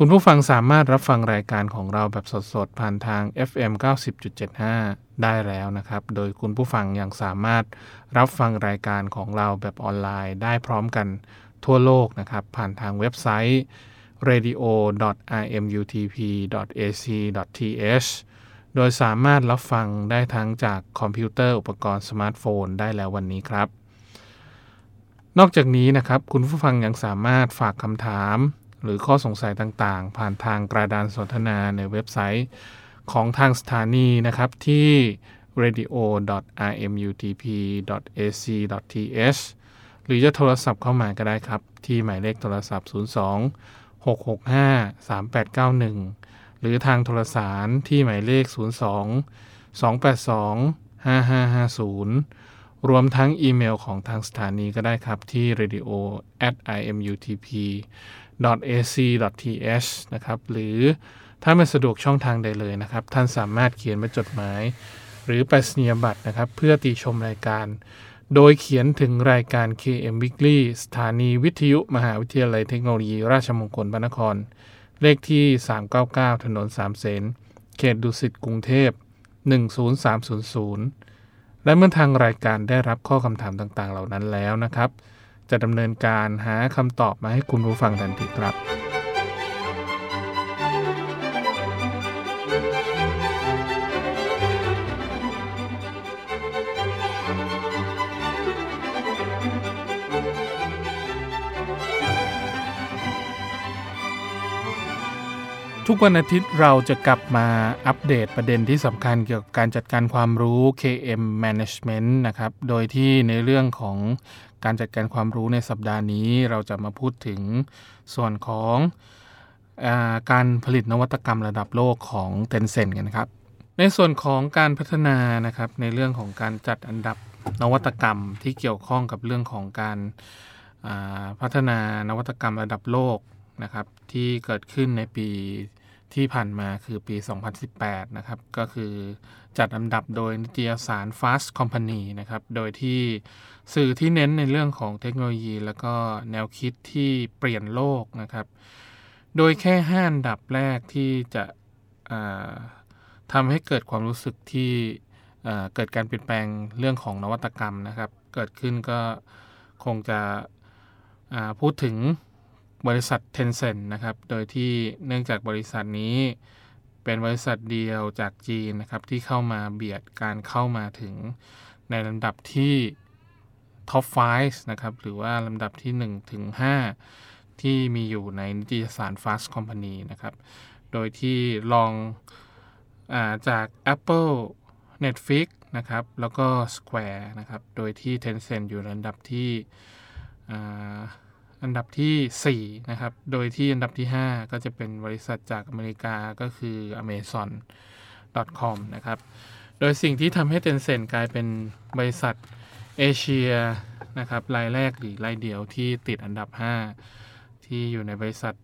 คุณผู้ฟังสามารถรับฟังรายการของเราแบบสดๆ ผ่านทาง FM 90.75 ได้แล้วนะครับ โดยคุณผู้ฟังยังสามารถรับฟังรายการของเราแบบออนไลน์ ได้พร้อมกันทั่วโลกนะครับ ผ่านทางเว็บไซต์ radio.rmutp.ac.th โดยสามารถรับฟังได้ทั้งจากคอมพิวเตอร์อุปกรณ์สมาร์ทโฟนได้แล้ววันนี้ครับ นอกจากนี้นะครับ คุณผู้ฟังยังสามารถฝากคำถาม หรือข้อสงสัยต่างๆ ผ่านทางกระดานสนทนาในเว็บไซต์ของทางสถานีนะครับที่ radio.rmutp.ac.th หรือจะโทรศัพท์เข้ามาก็ได้ครับ ที่หมายเลขโทรศัพท์ 02 665 3891 หรือทางโทรสารที่หมายเลข 02 282 5550 รวมทั้งอีเมลของทางสถานีก็ได้ครับที่ radio at imutp ac th นะครับหรือถ้าไม่สะดวกช่องทางใดเลยนะครับ ท่านสามารถเขียนมาจดหมาย หรือไปสนียบัตรนะครับ เพื่อติชมรายการ โดยเขียนถึงรายการ KM Weekly สถานีวิทยุมหาวิทยาลัยเทคโนโลยี ราชมงคลพระนคร เลขที่ 399 ถนนสามเสนเขตดุสิตกรุงเทพ 10300 และเมื่อทางรายการได้รับข้อคำถามต่างๆ เหล่านั้นแล้วนะครับ จะดำเนินการหาคำตอบมาให้คุณผู้ฟังทันทีครับ ทุกวันอาทิตย์เราจะกลับมาอัปเดตประเด็นที่สำคัญเกี่ยวกับการจัดการความรู้ KM Management นะครับ โดยที่ในเรื่องของ การจัดการความรู้ในสัปดาห์นี้ เราจะมาพูดถึงส่วนของอาการผลิตนวัตกรรมระดับโลกของ Tencent กันครับ ในส่วนของการพัฒนานะครับในเรื่องของการจัดอันดับนวัตกรรมที่เกี่ยวข้องกับเรื่องของการพัฒนานวัตกรรมระดับโลกนะครับที่เกิดขึ้นในปีที่ผ่านมาคือปี 2018 นะครับ ก็คือจัดอันดับโดยนิตยสาร Fast Company นะครับ โดยที่ สื่อที่เน้นในเรื่องของเทคโนโลยี แล้วก็แนวคิดที่เปลี่ยนโลกนะครับ โดยแค่ห้าอันดับแรกที่จะทำให้เกิดความรู้สึกที่เกิดการเปลี่ยนแปลงเรื่องของนวัตกรรมนะครับ เกิดขึ้นก็คงจะพูดถึงบริษัท Tencent นะครับ โดยที่เนื่องจากบริษัทนี้เป็นบริษัทเดียวจากจีนนะครับที่เข้ามาเบียดการเข้ามาถึงในลำดับที่ Top 5นะครับ หรือว่าลำดับที่ 1 ถึง 5 ที่มีอยู่ในนิตยสาร Fast Company นะครับ โดยที่ลองอาจาก Apple Netflix นะครับ แล้วก็ Square นะครับ โดยที่ Tencent อยู่ในลำดับที่อันดับที่ 4 นะครับ โดยที่อันดับที่ 5 ก็จะเป็นบริษัทจากอเมริกาก็คือ amazon.com นะครับ โดยสิ่งที่ทำให้ Tencent กลายเป็นบริษัท เอเชียนะครับรายแรกหรือรายเดียวที่ติดอันดับ 5 ที่อยู่ในบริษัท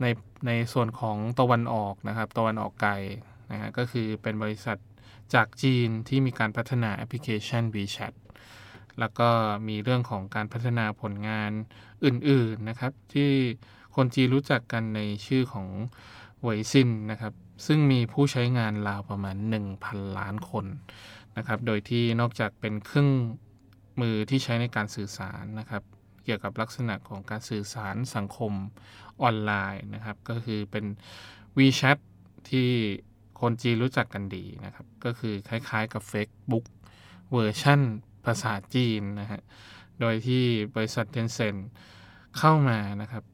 ในในส่วนของตะวันออกนะครับตะวันออกไกลนะฮะก็คือเป็นบริษัทจากจีนที่มีการพัฒนาแอปพลิเคชัน WeChat แล้วก็มีเรื่องของการพัฒนาผลงานอื่นๆนะครับ ที่คนจีนรู้จักกันในชื่อของ Weixin นะครับ ซึ่งมีผู้ใช้งานราวประมาณ 1,000 ล้านคน นะครับ โดยที่นอกจากเป็นเครื่องมือที่ใช้ในการสื่อสารนะครับ เกี่ยวกับลักษณะของการสื่อสารสังคมออนไลน์นะครับ ก็คือเป็น WeChat ที่คนจีนรู้จักกันดีนะครับ ก็คือคล้ายๆกับ Facebook เวอร์ชั่นภาษาจีนนะฮะ โดยที่บริษัท Tencent เข้ามานะครับ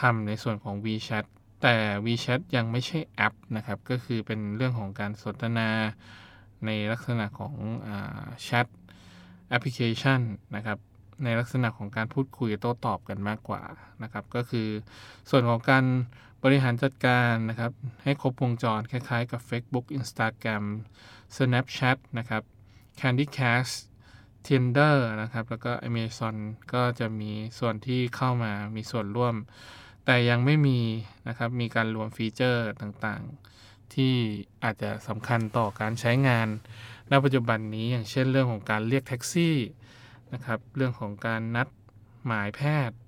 ทำในส่วนของ WeChat แต่ WeChat ยังไม่ใช่แอปนะครับ ก็คือเป็นเรื่องของการสนทนา ในลักษณะของแชทแอปพลิเคชันนะครับในลักษณะของการพูดคุยโต้ตอบกันมากกว่านะครับ ก็คือส่วนของการบริหารจัดการนะครับ ให้ครบวงจรคล้ายๆกับ Facebook Instagram Snapchat นะครับ Candy Crush Tinder นะครับ แล้วก็ Amazon ก็จะมีส่วนที่เข้ามามีส่วนร่วม แต่ยังไม่มีนะครับ มีการรวมฟีเจอร์ต่างๆ ที่อาจจะสำคัญต่อการใช้งาน ณ ปัจจุบันนี้อย่างเช่นเรื่องของการเรียกแท็กซี่นะครับเรื่องของการนัดหมายแพทย์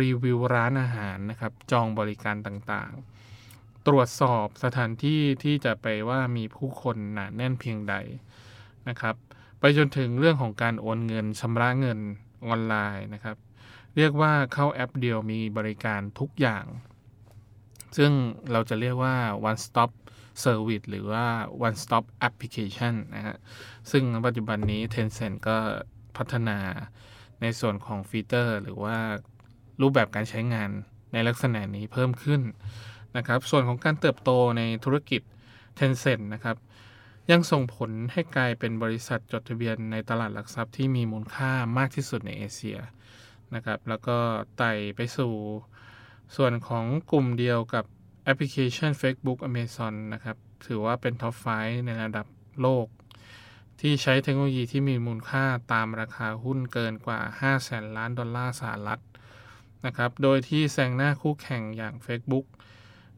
รีวิวร้านอาหารนะครับ จองบริการต่างๆ ตรวจสอบสถานที่ที่จะไปว่ามีผู้คนหนาแน่นเพียงใดนะครับ ไปจนถึงเรื่องของการโอนเงินชำระเงินออนไลน์นะครับ เรียกว่าเข้าแอปเดียวมีบริการทุกอย่าง ซึ่งเราจะเรียกว่า one stop service หรือว่า one stop application นะฮะซึ่งปัจจุบันนี้ Tencent ก็พัฒนาในส่วนของฟีเจอร์ หรือว่ารูปแบบการใช้งานในลักษณะนี้เพิ่มขึ้นนะครับ ส่วนของการเติบโตในธุรกิจ Tencent นะครับ ยังส่งผลให้กลายเป็นบริษัทจดทะเบียนในตลาดหลักทรัพย์ที่มีมูลค่ามากที่สุดในเอเชียนะครับ แล้วก็ไต่ไปสู่ส่วนของกลุ่มเดียวกับ แอปพลิเคชัน Facebook Amazon นะครับ ถือว่าเป็น top five ในระดับโลก ที่ใช้เทคโนโลยีที่มีมูลค่าตามราคาหุ้นเกินกว่า 5 แสนล้านดอลลาร์สหรัฐนะครับ โดยที่แซงหน้าคู่แข่งอย่าง Facebook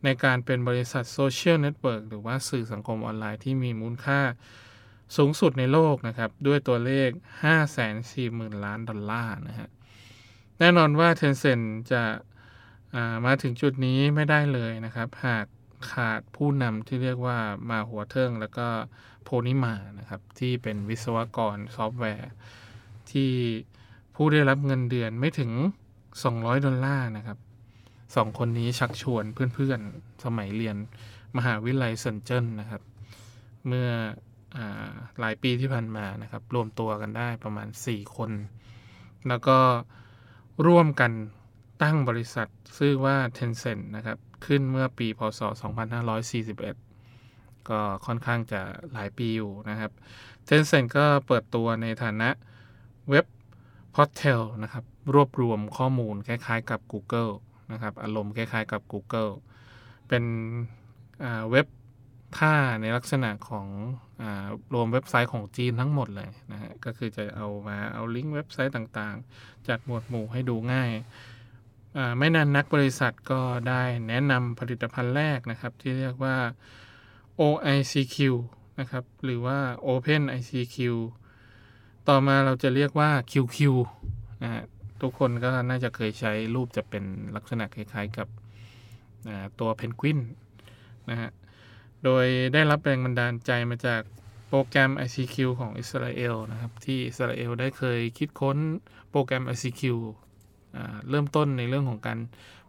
ในการเป็นบริษัทโซเชียลเน็ตเวิร์กหรือว่าสื่อสังคมออนไลน์ที่มีมูลค่าสูงสุดในโลกนะครับ ด้วยตัวเลข 540,000 ล้านดอลลาร์นะฮะ แน่นอนว่า Tencent จะ มาถึงจุดนี้ไม่ได้เลยนะครับ หากขาดผู้นำที่เรียกว่าหม่าฮั่วเถิงแล้วก็ Pony Ma นะครับ ที่เป็นวิศวกรซอฟต์แวร์ ที่ผู้ได้รับเงินเดือนไม่ถึง 200 ดอลลาร์นะครับสองคนนี้ชักชวนเพื่อนๆ สมัยเรียนมหาวิทยาลัยเซนเจนนะครับ เมื่ออหลายปีที่ผ่านมานะครับ รวมตัวกันได้ประมาณ 4 คน แล้วก็ร่วมกัน ตั้งบริษัทชื่อว่า Tencent นะครับ ขึ้นเมื่อปีพศ 2541 ก็ค่อนข้างจะหลายปีอยู่นะครับ Tencent ก็เปิดตัวในฐานะ web portal นะครับ รวบรวมข้อมูลคล้ายๆกับ Google นะครับ อารมณ์คล้ายๆกับ Google เป็นเว็บท่าในลักษณะของอรวมเว็บไซต์ของจีนทั้งหมดเลยนะฮะก็คือจะเอามาเอาลิงก์เว็บไซต์ต่างๆ จัดหมวดหมู่ให้ดูง่าย ไม่นานนักบริษัทก็ได้แนะนำผลิตภัณฑ์แรกนะครับ ที่เรียกว่า OICQ นะครับ หรือว่า Open ICQ ต่อมาเราจะเรียกว่า QQ นะฮะทุกคนก็น่าจะเคยใช้รูปจะเป็นลักษณะคล้ายๆกับตัวเพนกวินนะฮะ โดยได้รับแรงบันดาลใจมาจากโปรแกรม ICQ ของอิสราเอลนะครับ ที่อิสราเอลได้เคยคิดค้นโปรแกรม ICQ เริ่มต้นในเรื่องของการ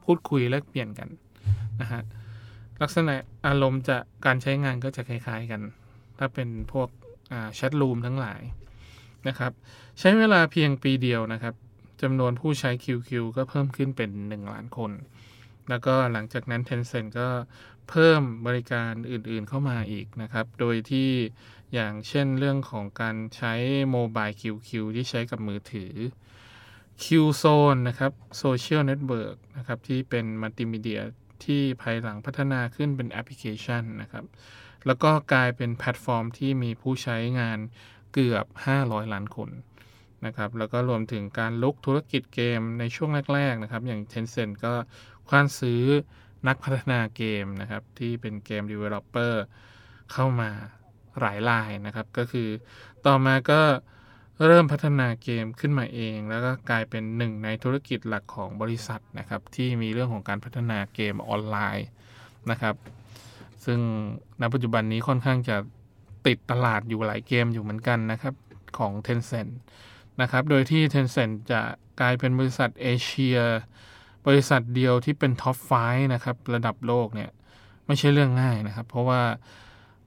พูดคุยแลกเปลี่ยนกันนะฮะลักษณะอารมณ์จะการใช้งานก็จะคล้ายๆกัน ถ้าเป็นพวกแชทรูมทั้งหลายนะครับใช้เวลาเพียงปีเดียวนะครับจำนวนผู้ใช้ QQ ก็เพิ่มขึ้นเป็น 1 ล้านคน แล้วก็หลังจากนั้น Tencent ก็เพิ่มบริการอื่นๆเข้ามาอีกนะครับ โดยที่อย่างเช่นเรื่องของการใช้ mobile QQ ที่ใช้กับมือถือ Qzone นะครับโซเชียลเน็ตเวิร์กนะครับ ที่เป็นมัลติมีเดียที่ภายหลังพัฒนาขึ้นเป็นแอปพลิเคชันนะครับ แล้วก็กลายเป็นแพลตฟอร์มที่มีผู้ใช้งานเกือบ 500 ล้านคนนะครับ แล้วก็รวมถึงการรุกธุรกิจเกมในช่วงแรกๆนะครับ อย่าง Tencent ก็กว้านซื้อนักพัฒนาเกมนะครับ ที่เป็นเกม Developer เข้ามาหลายรายนะครับ ก็คือต่อมาก็ เริ่มพัฒนาเกมขึ้นมาเอง แล้วก็กลายเป็นหนึ่งในธุรกิจหลักของบริษัทนะครับที่มีเรื่องของการพัฒนาเกมออนไลน์นะครับ ซึ่งณปัจจุบันนี้ค่อนข้างจะติดตลาดอยู่หลายเกมอยู่เหมือนกันนะครับของ Tencent นะครับ โดยที่ Tencent จะกลายเป็นบริษัทเอเชีย บริษัทเดียวที่เป็น top fiveนะครับ ระดับโลกเนี่ยไไม่ใช่เรื่องง่ายนะครับ เพราะว่า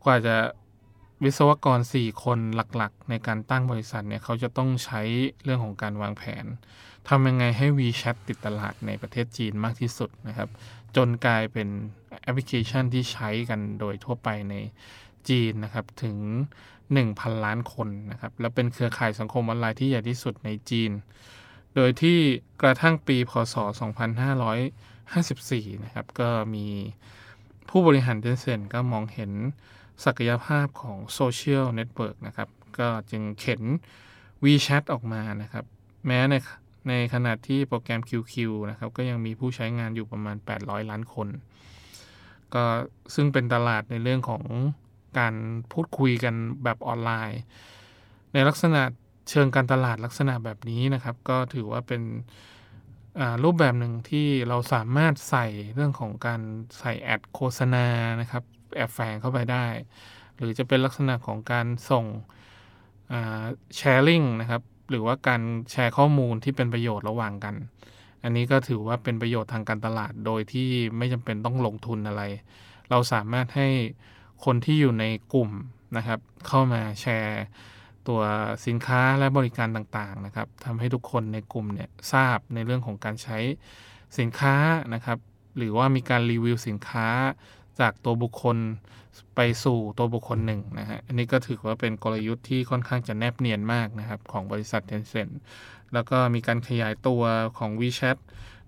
กว่าจะ วิศวกร 4 คนหลักๆ ในการตั้งบริษัทเนี่ยเขาจะต้องใช้เรื่องของการวางแผนทำยังไงให้ WeChat ติดตลาดในประเทศจีนมากที่สุดนะครับ จนกลายเป็นแอปพลิเคชันที่ใช้กันโดยทั่วไปในจีนนะครับถึง 1,000 ล้านคนนะครับ และเป็นเครือข่ายสังคมออนไลน์ที่ใหญ่ที่สุดในจีน โดยที่กระทั่งปีพศ 2554 นะครับ ก็มีผู้บริหาร Tencent ก็มองเห็น ศักยภาพของโซเชียลเน็ตเวิร์กนะครับ ก็จึงเข็น WeChat ออกมานะครับ แม้ในในขณะที่โปรแกรม QQ นะครับ ก็ยังมีผู้ใช้งานอยู่ประมาณ 800 ล้านคน ก็ซึ่งเป็นตลาดในเรื่องของการพูดคุยกันแบบออนไลน์ ในลักษณะเชิงการตลาดลักษณะแบบนี้นะครับ ก็ถือว่าเป็นรูปแบบหนึ่งที่เราสามารถใส่เรื่องของการใส่แอดโฆษณานะครับ แอบแฝงเข้าไปได้ หรือจะเป็นลักษณะของการส่งแชร์ลิงนะครับ หรือว่าการแชร์ข้อมูลที่เป็นประโยชน์ระหว่างกัน อันนี้ก็ถือว่าเป็นประโยชน์ทางการตลาดโดยที่ไม่จำเป็นต้องลงทุนอะไร เราสามารถให้คนที่อยู่ในกลุ่มนะครับ เข้ามาแชร์ตัวสินค้าและบริการต่างๆนะครับทำให้ทุกคนในกลุ่มเนี่ยทราบในเรื่องของการใช้สินค้านะครับ หรือว่ามีการรีวิวสินค้า จากตัวบุคคลไปสู่ตัวบุคคลหนึ่งนะฮะ อันนี้ก็ถือว่าเป็นกลยุทธ์ที่ค่อนข้างจะแนบเนียนมากนะครับ ของบริษัท Tencent แล้วก็มีการขยายตัวของ WeChat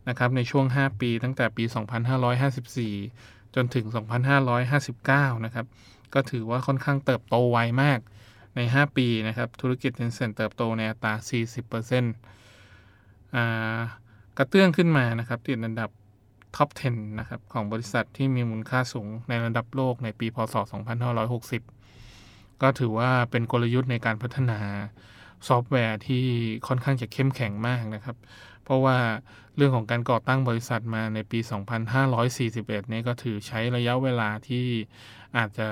นะครับในช่วง 5 ปีตั้งแต่ปี 2554 จนถึง 2559 นะครับ ก็ถือว่าค่อนข้างเติบโตไวมากใน 5 ปีนะครับ ธุรกิจ Tencent เติบโตในอัตรา 40%อ่ากระเตื้องขึ้นมานะครับ ติดอันดับ top 10 นะครับ ของบริษัทที่มีมูลค่าสูงในระดับโลกในปี พศ 2560 ก็ถือว่าเป็นกลยุทธ์ในการพัฒนาซอฟต์แวร์ที่ค่อนข้างจะเข้มแข็งมากนะครับ เพราะว่าเรื่องของการก่อตั้งบริษัทมาในปี 2541 นี้ก็ถือใช้ระยะเวลาที่อาจจะ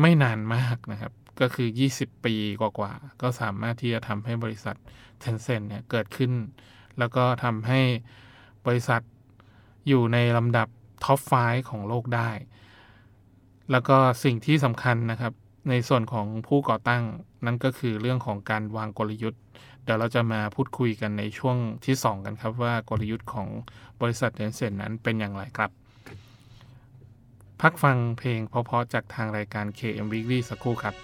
ไม่นานมากนะครับ ก็คือ 20 ปีกว่าๆ ก็สามารถที่จะทำให้บริษัท Tencent เนี่ยเกิดขึ้น แล้วก็ทำให้บริษัท อยู่ในลำดับท็อป 5 ของโลกได้ แล้วก็สิ่งที่สำคัญนะครับ ในส่วนของผู้ก่อตั้งนั่นก็คือเรื่องของการวางกลยุทธ์ เดี๋ยวเราจะมาพูดคุยกันในช่วงที่ 2 กันครับว่ากลยุทธ์ของบริษัทเดนเซนนั้นเป็นอย่างไรครับ พักฟังเพลงเพราะๆจากทางรายการ KM Weekly สักครู่ครับ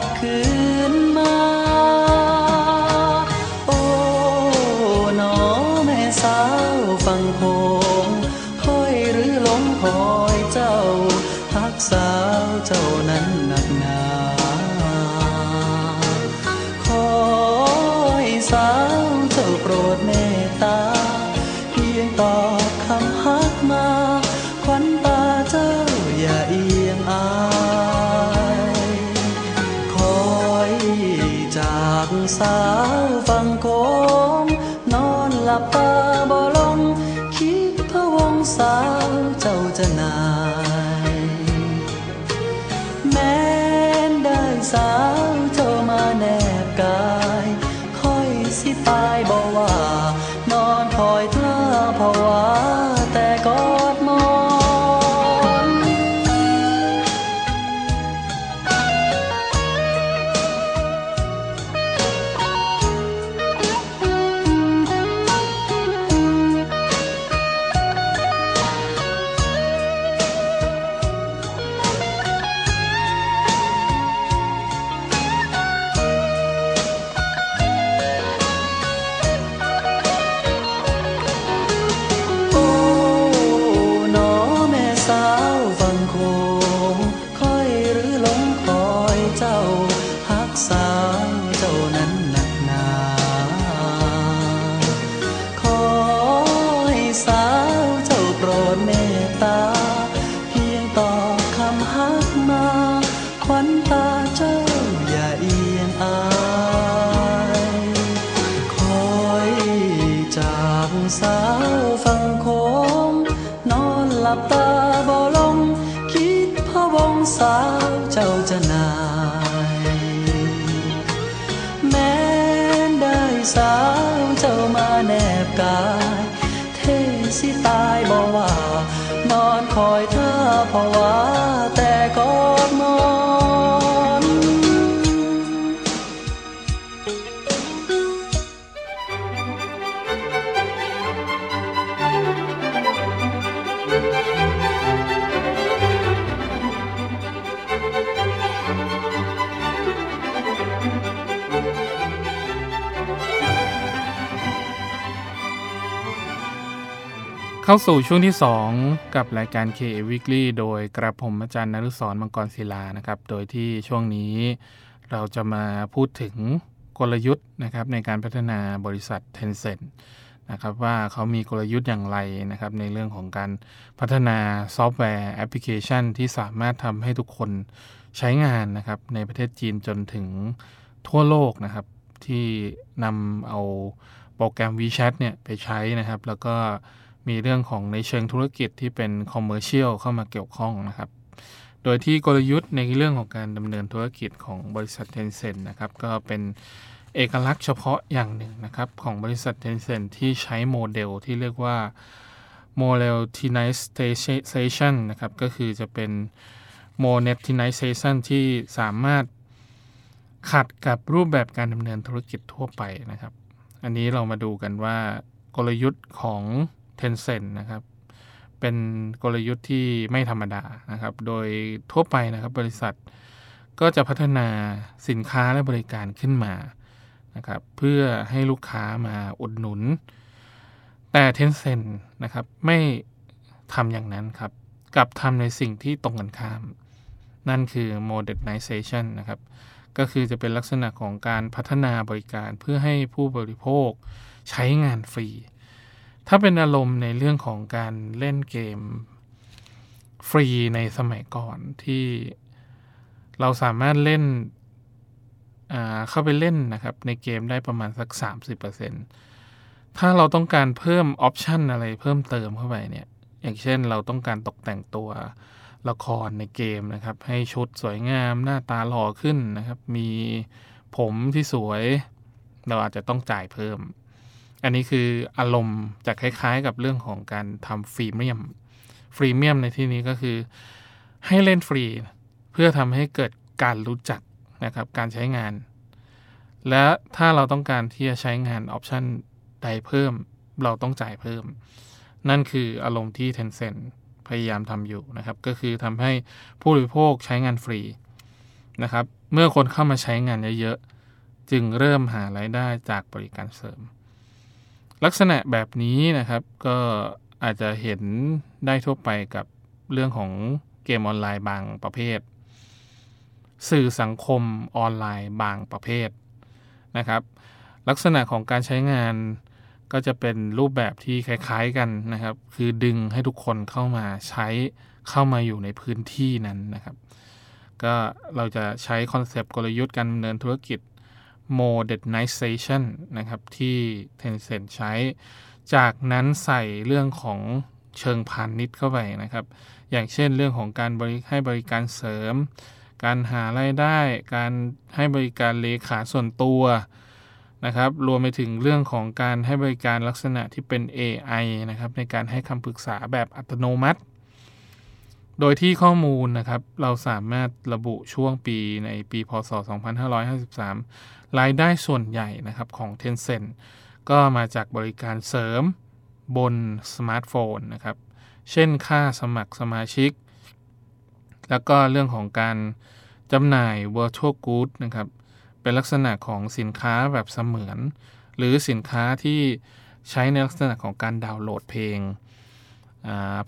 บากสาวฟังโคม นอนหลับตาบ่ลง คิดพะวงสาวเจ้าจะนาย แม้นได้สาว เข้าสู่ช่วงที่ 2 กับรายการ KM Weekly โดยกระผมอาจารย์นฤศรมังกรศิลานะครับ โดยที่ช่วงนี้เราจะมาพูดถึงกลยุทธ์นะครับในการพัฒนาบริษัท Tencent นะครับว่าเขามีกลยุทธ์อย่างไรนะครับในเรื่องของการพัฒนาซอฟต์แวร์แอปพลิเคชัน ที่สามารถทำให้ทุกคนใช้งานนะครับในประเทศจีนจนถึงทั่วโลกนะครับ ที่นำเอาโปรแกรม WeChat เนี่ยไปใช้นะครับ แล้วก็ มีเรื่องของในเชิงธุรกิจที่เป็นคอมเมอร์เชียลเข้ามาเกี่ยวข้องนะครับ โดยที่กลยุทธ์ในเรื่องของการดำเนินธุรกิจของบริษัท Tencent นะครับก็เป็นเอกลักษณ์เฉพาะอย่างหนึ่งนะครับของบริษัท Tencent ที่ใช้โมเดลที่เรียกว่า monetization นนะครับก็คือจะเป็น monetization ที่สามารถขัดกับรูปแบบการดำเนินธุรกิจทั่วไปนะครับ อันนี้เรามาดูกันว่ากลยุทธ์ของ Tencent นะครับ เป็นกลยุทธ์ที่ไม่ธรรมดานะครับ โดยทั่วไปนะครับบริษัทก็จะพัฒนาสินค้าและบริการขึ้นมานะครับเพื่อให้ลูกค้ามาอุดหนุน แต่ Tencent นะครับไม่ทำอย่างนั้นครับกลับทำในสิ่งที่ตรงกันข้าม นั่นคือ modernization นะครับก็คือจะเป็นลักษณะของการพัฒนาบริการเพื่อให้ผู้บริโภคใช้งานฟรี ถ้าเป็นอารมณ์ในเรื่องของการเล่นเกมฟรีในสมัยก่อนที่เราสามารถเล่นเข้าไปเล่นนะครับ ในเกมได้ประมาณสัก 30%ถ้าเราต้องการเพิ่มออปชันอะไรเพิ่มเติมเข้าไปเนี่ย อย่างเช่นเราต้องการตกแต่งตัวละครในเกมนะครับ ให้ชุดสวยงามหน้าตาหล่อขึ้นนะครับ มีผมที่สวย เราอาจจะต้องจ่ายเพิ่ม อันนี้คืออารมณ์จะคล้ายๆ กับเรื่องของการทำฟรีเมียม ฟรีเมียมในที่นี้ก็คือให้เล่นฟรี เพื่อทำให้เกิดการรู้จักนะครับการใช้งาน และถ้าเราต้องการที่จะใช้งานออปชันใดเพิ่ม เราต้องจ่ายเพิ่ม นั่นคืออารมณ์ที่ Tencent พยายามทำอยู่นะครับ ก็คือทำให้ผู้บริโภคใช้งานฟรีนะครับ เมื่อคนเข้ามาใช้งานเยอะๆ จึงเริ่มหารายได้จากบริการเสริม ลักษณะแบบนี้นะครับ ก็อาจจะเห็นได้ทั่วไปกับเรื่องของเกมออนไลน์บางประเภท สื่อสังคมออนไลน์บางประเภทนะครับ ลักษณะของการใช้งานก็จะเป็นรูปแบบที่คล้าย ๆกันนะครับ คือดึงให้ทุกคนเข้ามาใช้เข้ามาอยู่ในพื้นที่นั้นนะครับ ก็เราจะใช้คอนเซปต์กลยุทธ์การดำเนินธุรกิจ modernization นะครับ ที่ Tencent ใช้ จากนั้นใส่เรื่องของเชิงพาณิชย์เข้าไปนะครับ อย่างเช่นเรื่องของการบริให้บริการเสริม การหารายได้ การให้บริการเลขาส่วนตัวนะครับ รวมไปถึงเรื่องของการให้บริการลักษณะที่เป็น AI นะครับ ในการให้คำปรึกษาแบบอัตโนมัติ โดยที่ข้อมูลนะครับ เราสามารถระบุช่วงปีในปีพศ 2553 รายได้ส่วนใหญ่นะครับของ Tencent ก็มาจากบริการเสริมบนสมาร์ทโฟนนะครับ เช่นค่าสมัครสมาชิก แล้วก็เรื่องของการจำหน่าย virtual goods นะครับ เป็นลักษณะของสินค้าแบบเสมือน หรือสินค้าที่ใช้ในลักษณะของการดาวน์โหลดเพลง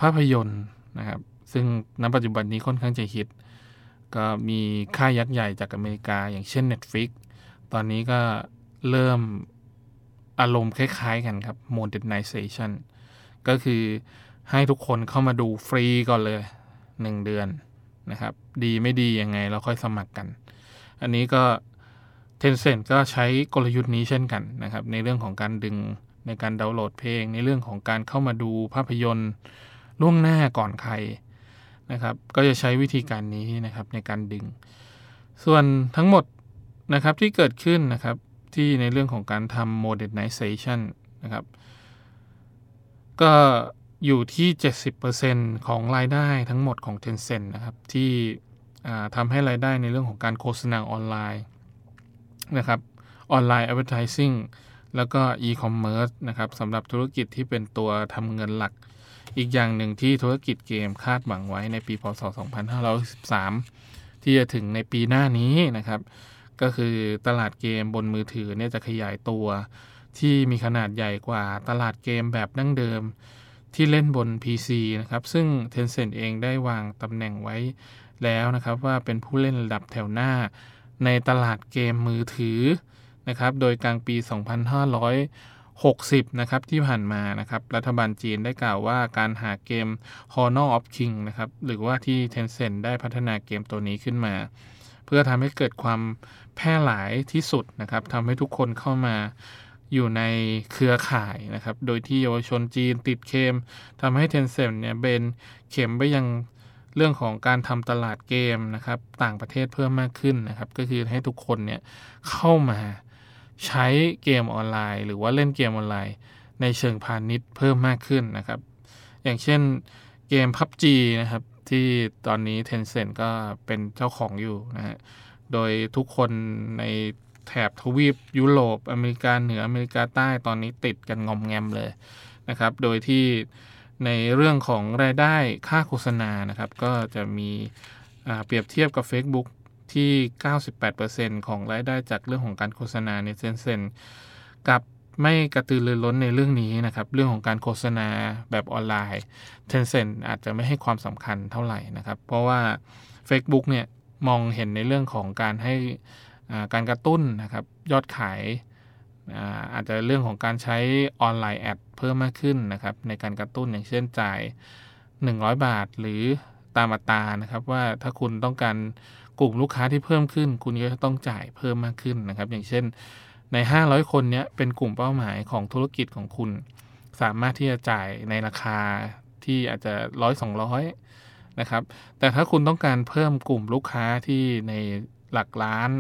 ภาพยนตร์นะครับ ซึ่งณปัจจุบันนี้ค่อนข้างจะฮิต ก็มีค่ายยักษ์ใหญ่จากอเมริกา อย่างเช่น Netflix ตอนนี้ก็เริ่มอารมณ์คล้ายๆกันครับ modernization ก็คือให้ทุกคนเข้ามาดูฟรีก่อนเลย 1 เดือนนะครับ ดีไม่ดียังไงเราค่อยสมัครกัน อันนี้ก็ Tencent ก็ใช้กลยุทธ์นี้เช่นกันนะครับ ในเรื่องของการดึงในการดาวน์โหลดเพลง ในเรื่องของการเข้ามาดูภาพยนตร์ล่วงหน้าก่อนใคร นะครับ ก็จะใช้วิธีการนี้นะครับในการดึง ส่วนทั้งหมดนะครับที่เกิดขึ้นนะครับที่ในเรื่องของการทำ modernization นะครับ ก็อยู่ที่ 70%ของรายได้ทั้งหมดของ Tencent นะครับ ที่ทำให้รายได้ในเรื่องของการโฆษณาออนไลน์นะครับออนไลน์ advertising แล้วก็ e-commerce นะครับสำหรับธุรกิจที่เป็นตัวทำเงินหลัก อีกอย่างหนึ่งที่ธุรกิจเกมคาดหวังไว้ในปีพศ 2513 ที่จะถึงในปีหน้านี้นะครับ ก็คือตลาดเกมบนมือถือเนี่ยจะขยายตัวที่มีขนาดใหญ่กว่าตลาดเกมแบบดั้งเดิมที่เล่นบน PC นะครับ ซึ่ง Tencent เองได้วางตำแหน่งไว้แล้วนะครับ ว่าเป็นผู้เล่นระดับแถวหน้าในตลาดเกมมือถือนะครับ โดยกลางปี 2,500 60 นะครับที่ผ่านมานะครับรัฐบาลจีนได้กล่าวว่าการหาเกม Honor of King นะครับหรือว่าที่ Tencent ได้พัฒนาเกมตัวนี้ขึ้นมา เพื่อทำให้เกิดความแพร่หลายที่สุดนะครับทำให้ทุกคนเข้ามาอยู่ในเครือข่ายนะครับ โดยที่เยาวชนจีนติดเคมทำให้ Tencent เนี่ยเบนเข็มไปยังเรื่องของการทำตลาดเกมนะครับ ต่างประเทศเพิ่มมากขึ้นนะครับ ก็คือให้ทุกคนเนี่ยเข้ามา ใช้เกมออนไลน์ หรือว่าเล่นเกมออนไลน์ ในเชิงพาณิชย์เพิ่มมากขึ้นนะครับ อย่างเช่นเกม PUBG นะครับ ที่ตอนนี้ Tencent ก็เป็นเจ้าของอยู่นะฮะโดยทุกคนในแถบทวีปยุโรปอเมริกาเหนืออเมริกาใต้ตอนนี้ติดกันงอมแงมเลยนะครับ โดยที่ในเรื่องของรายได้ค่าโฆษณานะครับ ก็จะมีเปรียบเทียบกับ Facebook ที่ 98%ของรายได้จากเรื่องของการโฆษณาในเซนเซนกับไม่กระตือรือร้นในเรื่องนี้นะครับ เรื่องของการโฆษณาแบบออนไลน์ Tencent อาจจะไม่ให้ความสำคัญเท่าไหร่นะครับ เพราะว่า Facebook เนี่ยมองเห็นในเรื่องของการให้การกระตุ้นนะครับ ยอดขายอาจจะเรื่องของการใช้ออนไลน์ ad เพิ่มมากขึ้นนะครับ ในการกระตุ้นอย่างเช่นจ่าย 100 บาท หรือตามอัตรานะครับ ว่าถ้าคุณต้องการ กลุ่มลูกค้าที่เพิ่มขึ้น คุณก็ต้องจ่ายเพิ่มมากขึ้นนะครับ อย่างเช่นใน 500 คนนี้เป็นกลุ่มเป้าหมายของธุรกิจของคุณ สามารถที่จะจ่ายในราคาที่อาจจะร้อยสองร้อยนะครับ แต่ถ้าคุณต้องการเพิ่มกลุ่มลูกค้าที่ในหลักล้าน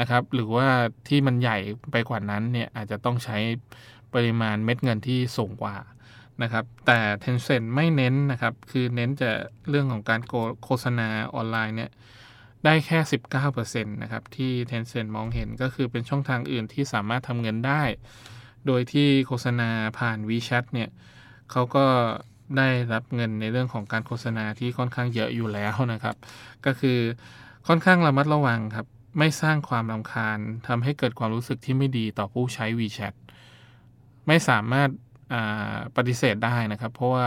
นะครับ หรือว่าที่มันใหญ่ไปกว่านั้นเนี่ยอาจจะต้องใช้ปริมาณเม็ดเงินที่สูงกว่านะครับ แต่ Tencent ไม่เน้นนะครับ คือเน้นจะเรื่องของการโฆษณาออนไลน์เนี่ย ได้แค่ 19%นะครับ ที่ Tencent มองเห็นก็คือเป็นช่องทางอื่นที่สามารถทำเงินได้ โดยที่โฆษณาผ่าน WeChat เนี่ยเขาก็ได้รับเงินในเรื่องของการโฆษณาที่ค่อนข้างเยอะอยู่แล้วนะครับ ก็คือค่อนข้างระมัดระวังครับ ไม่สร้างความรำคาญทำให้เกิดความรู้สึกที่ไม่ดีต่อผู้ใช้ WeChat ไม่สามารถปฏิเสธได้นะครับ เพราะว่า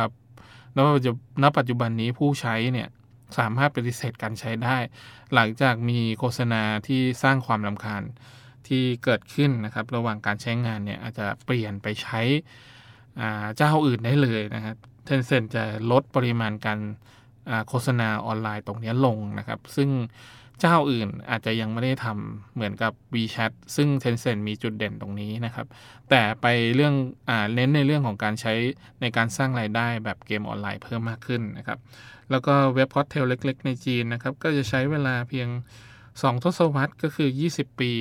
ณปัจจุบันนี้ผู้ใช้เนี่ย สามารถปฏิเสธการใช้ได้ หลังจากมีโฆษณาที่สร้างความลำคาญที่เกิดขึ้นนะครับ ระหว่างการใช้งานเนี่ยอาจจะเปลี่ยนไปใช้เจ้าอื่นได้เลยนะครับเทนเซ็นจะลดปริมาณการโฆษณาออนไลน์ตรงนี้ลงนะครับ ซึ่ง เจ้าอื่นอาจจะยังไม่ได้ทำเหมือนกับ WeChat ซึ่ง Tencent มีจุดเด่นตรงนี้นะครับ แต่ไปเรื่องเออเน้นในเรื่องของการใช้ในการสร้างรายได้แบบเกมออนไลน์เพิ่มมากขึ้นนะครับ แล้วก็เว็บ portal เล็ก ๆ ในจีนนะครับ ก็จะใช้เวลาเพียง 2 ทศวรรษก็คือ 20 ปี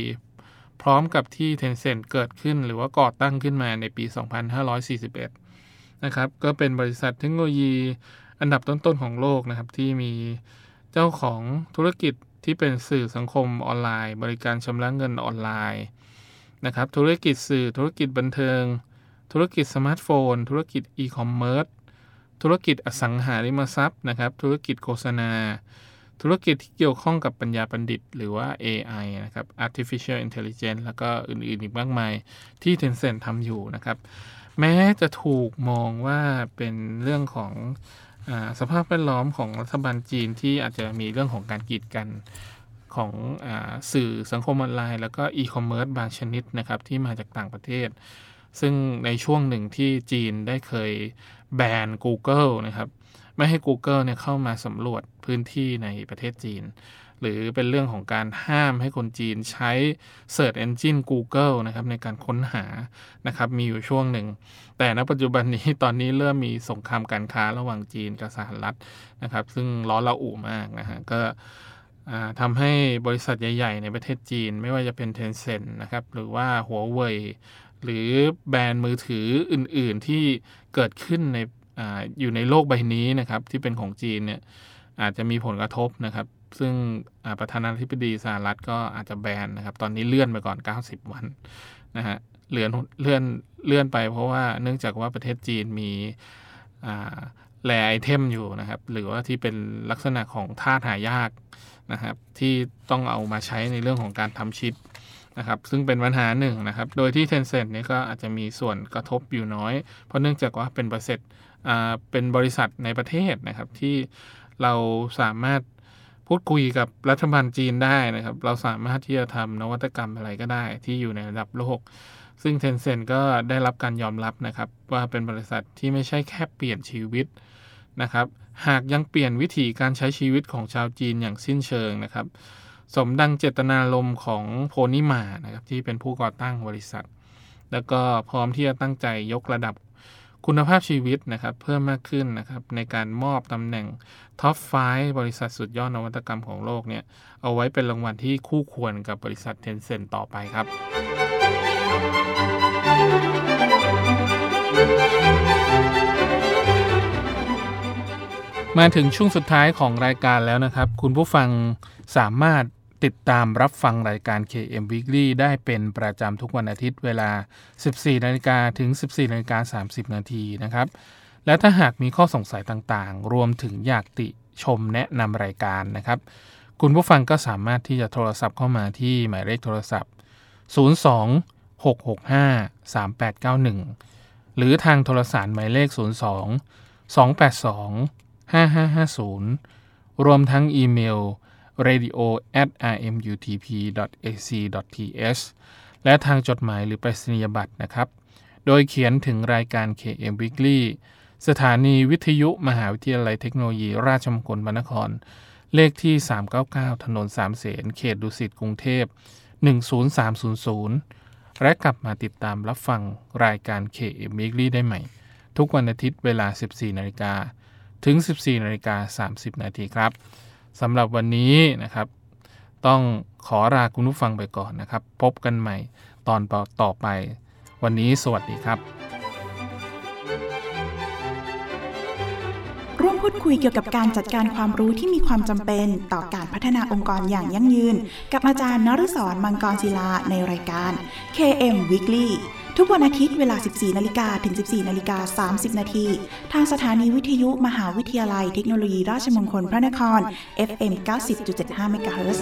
พร้อมกับที่ Tencent เกิดขึ้น หรือว่าก่อตั้งขึ้นมาในปี 2541 นะครับ ก็เป็นบริษัทเทคโนโลยีอันดับต้นๆของโลกนะครับที่มีเจ้าของธุรกิจ ที่เป็นสื่อสังคมออนไลน์ บริการชำระเงินออนไลน์นะครับ ธุรกิจสื่อธุรกิจบันเทิง ธุรกิจสมาร์ทโฟน ธุรกิจอีคอมเมิร์ซธุรกิจอสังหาริมทรัพย์นะครับ ธุรกิจโฆษณา ธุรกิจที่เกี่ยวข้องกับปัญญาประดิษฐ์ หรือว่า AI นะครับ artificial intelligence แล้วก็อื่นๆอีกมากมายที่ Tencent ทำอยู่นะครับ แม้จะถูกมองว่าเป็นเรื่องของ สภาพแวดล้อมของรัฐบาลจีนที่อาจจะมีเรื่องของการกีดกันของอสื่อสังคมออนไลน์ แล้วก็อีคอมเมิร์ซบางชนิดนะครับที่มาจากต่างประเทศ ซึ่งในช่วงหนึ่งที่จีนได้เคยแบน Google นะครับ ไม่ให้ Google เนี่ยเข้ามาสำรวจพื้นที่ในประเทศจีน หรือเป็นเรื่องของการห้ามให้คนจีนใช้ Search Engine Google นะครับในการค้นหานะครับมีอยู่ช่วงหนึ่ง แต่ณปัจจุบันนี้ตอนนี้เริ่มมีสงครามการค้าระหว่างจีนกับสหรัฐนะครับ ซึ่งร้อนระอุมากนะฮะก็ทำให้บริษัทใหญ่ ๆ ในประเทศจีน ไม่ว่าจะเป็น Tencent นะครับหรือว่าหัวเว่ยหรือแบรนด์มือถืออื่น ๆ ที่เกิดขึ้นในออยู่ในโลกใบนี้นะครับ ที่เป็นของจีนเนี่ยอาจจะมีผลกระทบนะครับ ซึ่งประธานาธิบดีสหรัฐก็อาจจะแบนนะครับ ตอนนี้เลื่อนไปก่อน 90 วันนะฮะเลื่อนเลื่อนเลื่อนไปเพราะว่าเนื่องจากว่าประเทศจีนมีแร่ไอเทมอยู่นะครับ หรือว่าที่เป็นลักษณะของธาตุหายากนะครับ ที่ต้องเอามาใช้ในเรื่องของการทำชิปนะครับซึ่งเป็นปัญหาหนึ่งนะครับ โดยที่ Tencent นี่ก็อาจจะมีส่วนกระทบอยู่น้อย เพราะเนื่องจากว่าเป็นบริษัทเป็นบริษัทในประเทศนะครับที่เราสามารถ พูดคุยกับรัฐบาลจีนได้นะครับ เราสามารถที่จะทำนวัตกรรมอะไรก็ได้ที่อยู่ในระดับโลก ซึ่ง Tencent ก็ได้รับการยอมรับนะครับ ว่าเป็นบริษัทที่ไม่ใช่แค่เปลี่ยนชีวิตนะครับ หากยังเปลี่ยนวิธีการใช้ชีวิตของชาวจีนอย่างสิ้นเชิงนะครับ สมดังเจตนารมณ์ของโพนิมานะครับที่เป็นผู้ก่อตั้งบริษัท แล้วก็พร้อมที่จะตั้งใจยกระดับ คุณภาพชีวิตนะครับเพิ่มมากขึ้นนะครับในการมอบตำแหน่งท็อปไฟบริษัทสุดยอดนวัตกรรมของโลกเนี่ยเอาไว้เป็นรางวัลที่คู่ควรกับบริษัทเทนเซ็นต่อไปครับ มาถึงช่วงสุดท้ายของรายการแล้วนะครับ คุณผู้ฟังสามารถ ติดตามรับฟังรายการ KM Weekly ได้เป็นประจำทุกวันอาทิตย์เวลา 14นาฬิกาถึง 14นาฬิกา30 นาทีนะครับ และถ้าหากมีข้อสงสัยต่างๆ รวมถึงอยากติชมแนะนำรายการนะครับ คุณผู้ฟังก็สามารถที่จะโทรศัพท์เข้ามาที่หมายเลขโทรศัพท์ 02 665 3891 หรือทางโทรศัพท์หมายเลข 02 282 5550 รวมทั้งอีเมล radio at rmutp.ac.th และทางจดหมายหรือไปรษณียบัตรนะครับ โดยเขียนถึงรายการ KM Weekly สถานีวิทยุมหาวิทยาลัยเทคโนโลยี ราชมงคลบรรนคร เลขที่ 399 ถนนสามเสนเขตดุสิตกรุงเทพ 10300 และกลับมาติดตามรับฟังรายการ KM Weekly ได้ใหม่ ทุกวันอาทิตย์เวลา 14นาฬิกาถึง 14นาฬิกา30นาทีครับ สำหรับวันนี้นะครับ ต้องขอลาคุณผู้ฟังไปก่อนนะครับ พบกันใหม่ตอนต่อไป วันนี้สวัสดีครับ ร่วมพูดคุยเกี่ยวกับการจัดการความรู้ที่มีความจำเป็นต่อการพัฒนาองค์กรอย่างยั่งยืน กับอาจารย์นฤศรมังกรศิลาในรายการ KM Weekly ทุกวันอาทิตย์เวลา 14นาฬิกาถึง 14นาฬิกา30นาทีทางสถานีวิทยุมหาวิทยาลัยเทคโนโลยีราชมงคลพระนคร FM 90.75 MHz